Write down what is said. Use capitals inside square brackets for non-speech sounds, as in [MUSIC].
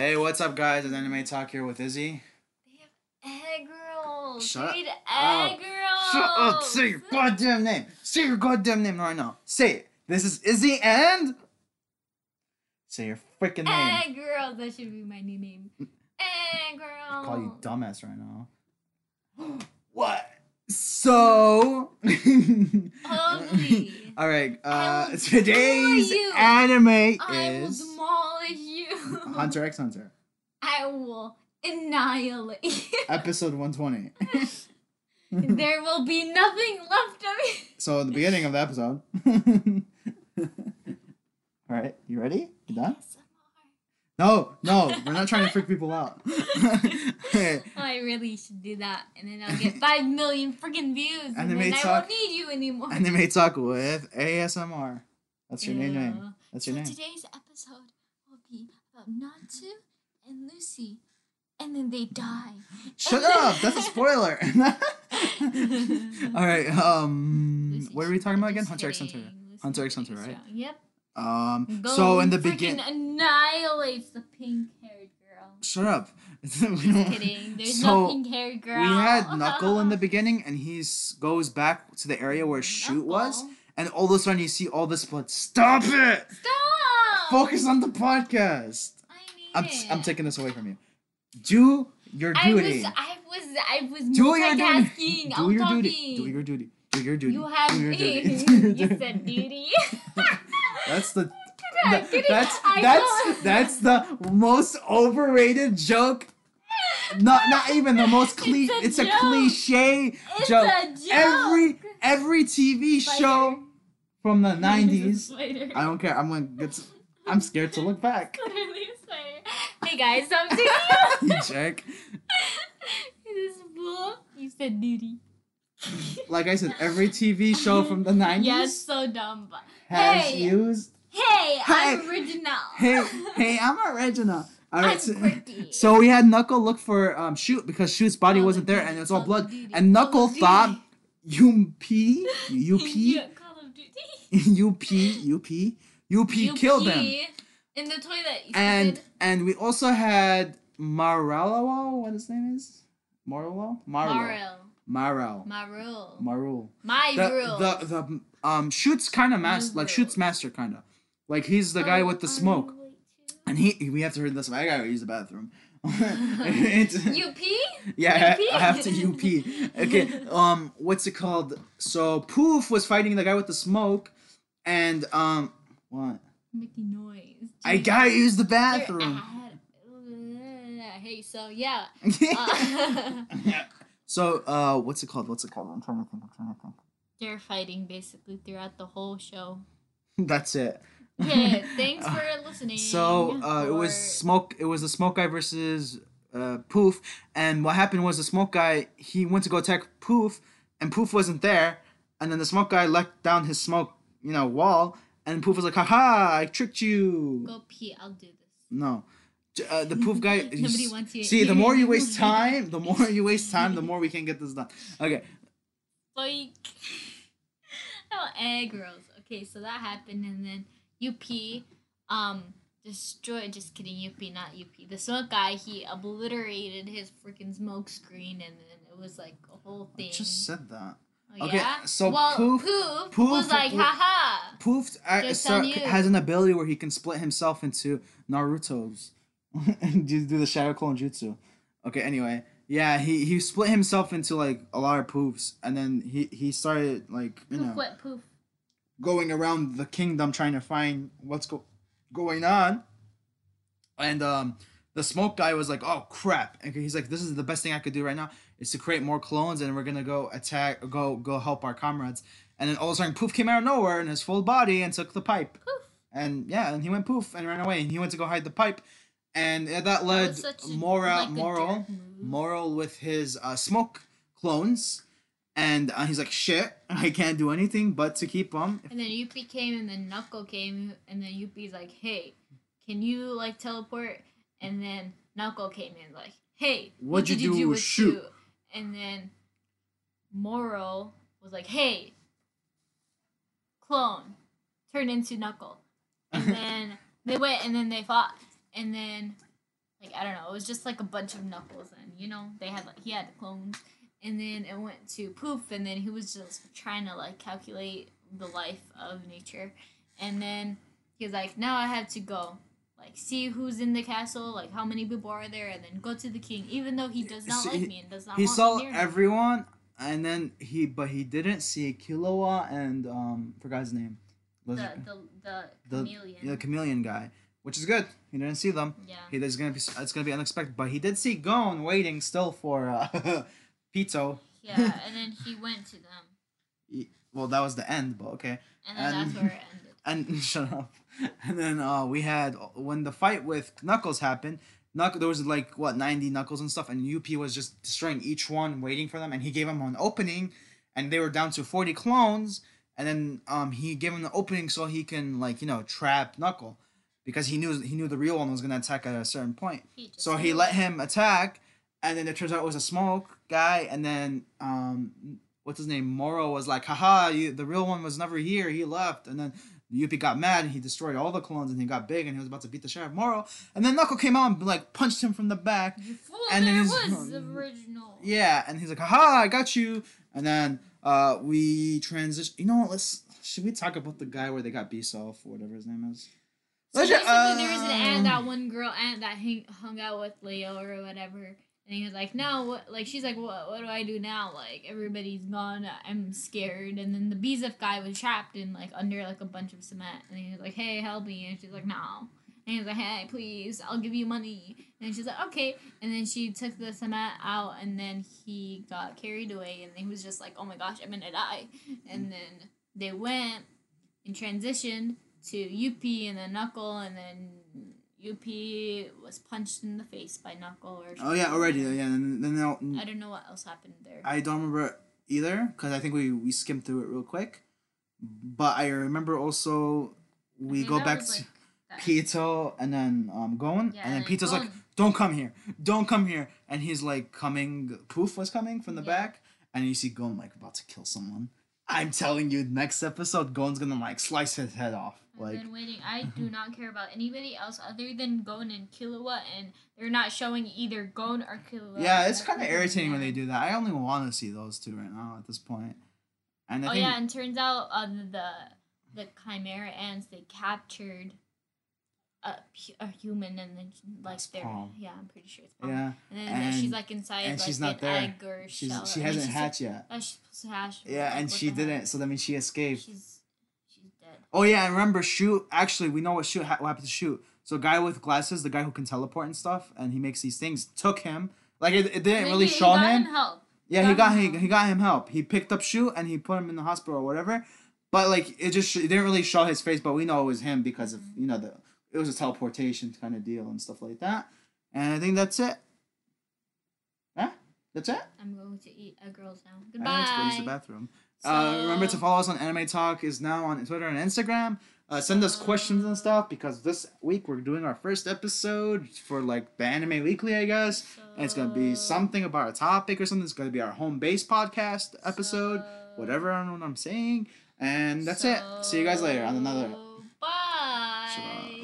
Hey, what's up, guys? It's Anime Talk here with Izzy. They have egg rolls. Shut up. egg rolls. Shut up! Say your goddamn name. Say your goddamn name right now. Say it. This is Izzy and. Say your freaking name. Egg rolls. That should be my new name. Egg rolls. I call you dumbass right now. [GASPS] what? So. [LAUGHS] Ugly. All right. Uh, today's anime is. Hunter x Hunter, I will annihilate [LAUGHS] episode one twenty. [LAUGHS] there will be nothing left of me. [LAUGHS] So the beginning of the episode. All right, you ready? You done? No, no, we're not trying to freak people out. Okay, Oh, I really should do that, and then I'll get five million freaking views, and, Anime then I talk- won't need you anymore. Anime talk with ASMR. That's your new name. That's your so name. today's episode will be about Natsu and Lucy, and then they die. Shut up! That's a spoiler. [LAUGHS] All right. Um, Lucy, what are we talking about again? Hunter x Hunter. Lucy Hunter x Hunter, right? strong. Yep. Um. Go So in the beginning. annihilates the pink-haired girl. Shut up. [LAUGHS] We Just don't- kidding. There's So, no pink-haired girl. We had Knuckle in the [LAUGHS] beginning, and he goes back to the area where Shoot was, and all of a sudden you see all this blood. Stop it! Stop. Focus on the podcast. I need I'm. I'm taking this away from you. Do your I duty. was I was I was Do your duty. Do I'm your talking. duty. Do your duty. Do your duty. You have Do your duty. [LAUGHS] you said duty. [LAUGHS] That's the. I didn't- that's I that's that's the most overrated joke. Not not even the most cliche. [LAUGHS] It's a It's a, cliche It's joke. a joke. Every every TV Spider. show from the nineties. I don't care. I'm gonna get. I'm scared to look back. [LAUGHS] Literally spider. Hey guys, I'm [LAUGHS] doing you jerk. [LAUGHS] This bull. You said duty. Like I said, every TV show from the nineties Yes, so dumb. But has Hey. used. hey, I'm original. Hey, hey, I'm original. All I'm right, so, so we had Knuckle look for um Shoot because Shoot's body Call wasn't there and it's all blood. And Knuckle of Duty. thought UP, UP, Yeah, Call of Duty. UP, UP, UP killed pee In the toilet. And stupid. and we also had Marello, what his name is? Marlo? Marlo. Marel. Marul. Marul. My The, the the um shoots kind of master like shoots master kind of like he's the guy Oh, with the smoke way and he we have to read this I gotta use the bathroom. [LAUGHS] [LAUGHS] Pee? yeah, I, [LAUGHS] I have to pee? UP. Okay, um, what's it called? So Poof was fighting the guy with the smoke, and um, what? Making noise. I gotta use the bathroom. [LAUGHS] Hey, so yeah. [LAUGHS] Uh, [LAUGHS] so uh, what's it called? What's it called? I'm trying to think. I'm trying to think. they're fighting basically throughout the whole show. That's it. Yeah, thanks for listening. So uh, it was smoke. It was the smoke guy versus uh, Poof, and what happened was the smoke guy he went to go attack Poof, and Poof wasn't there, and then the smoke guy let down his smoke, you know, wall, and Poof was like, "Haha, I tricked you." Go pee. I'll do this. No, uh, the Poof guy. [LAUGHS] Nobody he's- wants you. See, the more you waste time, the more you waste time, the [LAUGHS] more we can get this done. Okay, Like, [LAUGHS] oh, egg rolls. Okay, so that happened, and then UP, um, destroyed. Just kidding, UP, not UP. The smoke guy, he obliterated his freaking smoke screen, and then it was like a whole I thing. just said that. Oh, okay, yeah? so well, Poof- Poof, Poof was like, haha. Poof uh, Just start- on you. has an ability where he can split himself into Naruto's [LAUGHS] and do, do the Shadow Clone Jutsu. Okay, anyway, yeah, he he split himself into like a lot of poofs, and then he he started like you Poof, know what poof? going around the kingdom trying to find what's go- going on. And um, the smoke guy was like, "Oh crap!" And he's like, "This is the best thing I could do right now is to create more clones, and we're gonna go attack, go go help our comrades." And then all of a sudden, poof came out of nowhere in his full body and took the pipe. Poof. And yeah, and he went poof and ran away, and he went to go hide the pipe, and that led was such a- Moral like Moral. Moral with his uh, smoke clones. And uh, he's like, shit, [LAUGHS] I can't do anything but to keep them. And then Yuppie came, and then Knuckle came, and then Yuppie's like, "Hey, can you like teleport?" And then Knuckle came in like, "Hey, What'd you do with Shoot?" Shoot?" And then Moro was like, "Hey, clone, turn into Knuckle." And [LAUGHS] then they went, and then they fought, and then like I don't know, it was just like a bunch of knuckles, and you know they had like he had the clones, and then it went to poof, and then he was just trying to like calculate the life of nature, and then he was like, now I have to go. Like see who's in the castle, like how many people are there, and then go to the king. Even though he does not See, like me and does not he want saw me near him. everyone, and then he, but he didn't see Killua and um, forgot his name. The the the the chameleon. yeah, the chameleon guy, which is good. He didn't see them. yeah. He is gonna be it's gonna be unexpected, but he did see Gon waiting still for uh, [LAUGHS] Pitou. Yeah, [LAUGHS] and then he went to them, He- Well, that was the end, but okay. and then And- that's where it [LAUGHS] ended. And shut up. [LAUGHS] And then uh, we had when the fight with Knuckles happened. Knuck- there was like what ninety Knuckles and stuff, and UP was just destroying each one, waiting for them, and he gave them an opening, and they were down to forty clones, and then um he gave him the opening so he can like you know trap Knuckle, because he knew he knew the real one was gonna attack at a certain point. He So he let him attack, and then it turns out it was a smoke guy, and then um, what's his name? Moro was like, haha, you, the real one was never here. He left, and then Yuppie got mad and he destroyed all the clones, and he got big, and he was about to beat the Sheriff Moro, and then Knuckle came out and like punched him from the back. You fool! and then there he's- was the original. Yeah, and he's like, haha, I got you, and then uh, we transition. You know what? Let's should we talk about the guy where they got Bizeff or whatever his name is? So Let's basically, ju- there was an um, aunt, that one girl aunt that hang, hung out with Leo or whatever, and he was like, "Now what?" Like she's like, "What? What do I do now? Like everybody's gone. I'm scared." And then the Bizeff guy was trapped in like under like a bunch of cement, and he was like, "Hey, help me!" And she's like, "No." And he was like, "Hey, please, I'll give you money." And she's like, "Okay." And then she took the cement out, and then he got carried away, and he was just like, "Oh my gosh, I'm gonna die." And then they went and transitioned to UP and then Knuckle, and then UP was punched in the face by Knuckle or. Oh yeah, already. Yeah, and then they'll- I don't know what else happened there. I don't remember either because I think we we skimmed through it real quick. But I remember also we go back to like, Pitou and then um Gon Yeah, and then Pitou's like, "Don't come here, don't come here," and he's like coming. Poof was coming from the Yeah. back, and you see Gon like about to kill someone. I'm telling you, next episode Gon's gonna like slice his head off. I've Like been waiting. I do not care about anybody else other than Gon and Killua, and they're not showing either Gon or Killua. yeah, it's kind of irritating when they do that. I only want to see those two right now at this point. And I Oh think yeah, and turns out uh, the the Chimera ants they captured a, a human and then like It's they're Palm. yeah I'm pretty sure it's Palm. yeah, And then she's like inside and like she's not an there. egg or she's shell. she hasn't hatched yet. Like, oh, she's supposed to hatch. Yeah, like, and she didn't. So that means she escaped. She's she's dead. Oh yeah, I remember, shoot. Actually, we know what shoot ha- what happened to shoot. So, guy with glasses, the guy who can teleport and stuff, and he makes these things, took him. Like it, it didn't really he, show he him. help. Yeah, he got got him he, help. he got him help. He picked up shoot and he put him in the hospital or whatever. But like it just it didn't really show his face, but we know it was him because of mm-hmm. you know the it was a teleportation kind of deal and stuff like that. And I think that's it. Huh? That's it. I'm going to eat a girl's now. Goodbye. I need to go use the bathroom. Uh, remember to follow us on Anime Talk is now on Twitter and Instagram. Uh, send us questions and stuff because this week we're doing our first episode for like the Anime Weekly, I guess. So... And it's gonna be something about a topic or something. It's gonna be our home base podcast episode, So- whatever I don't know what I'm saying. And that's it. See you guys later on another. Bye.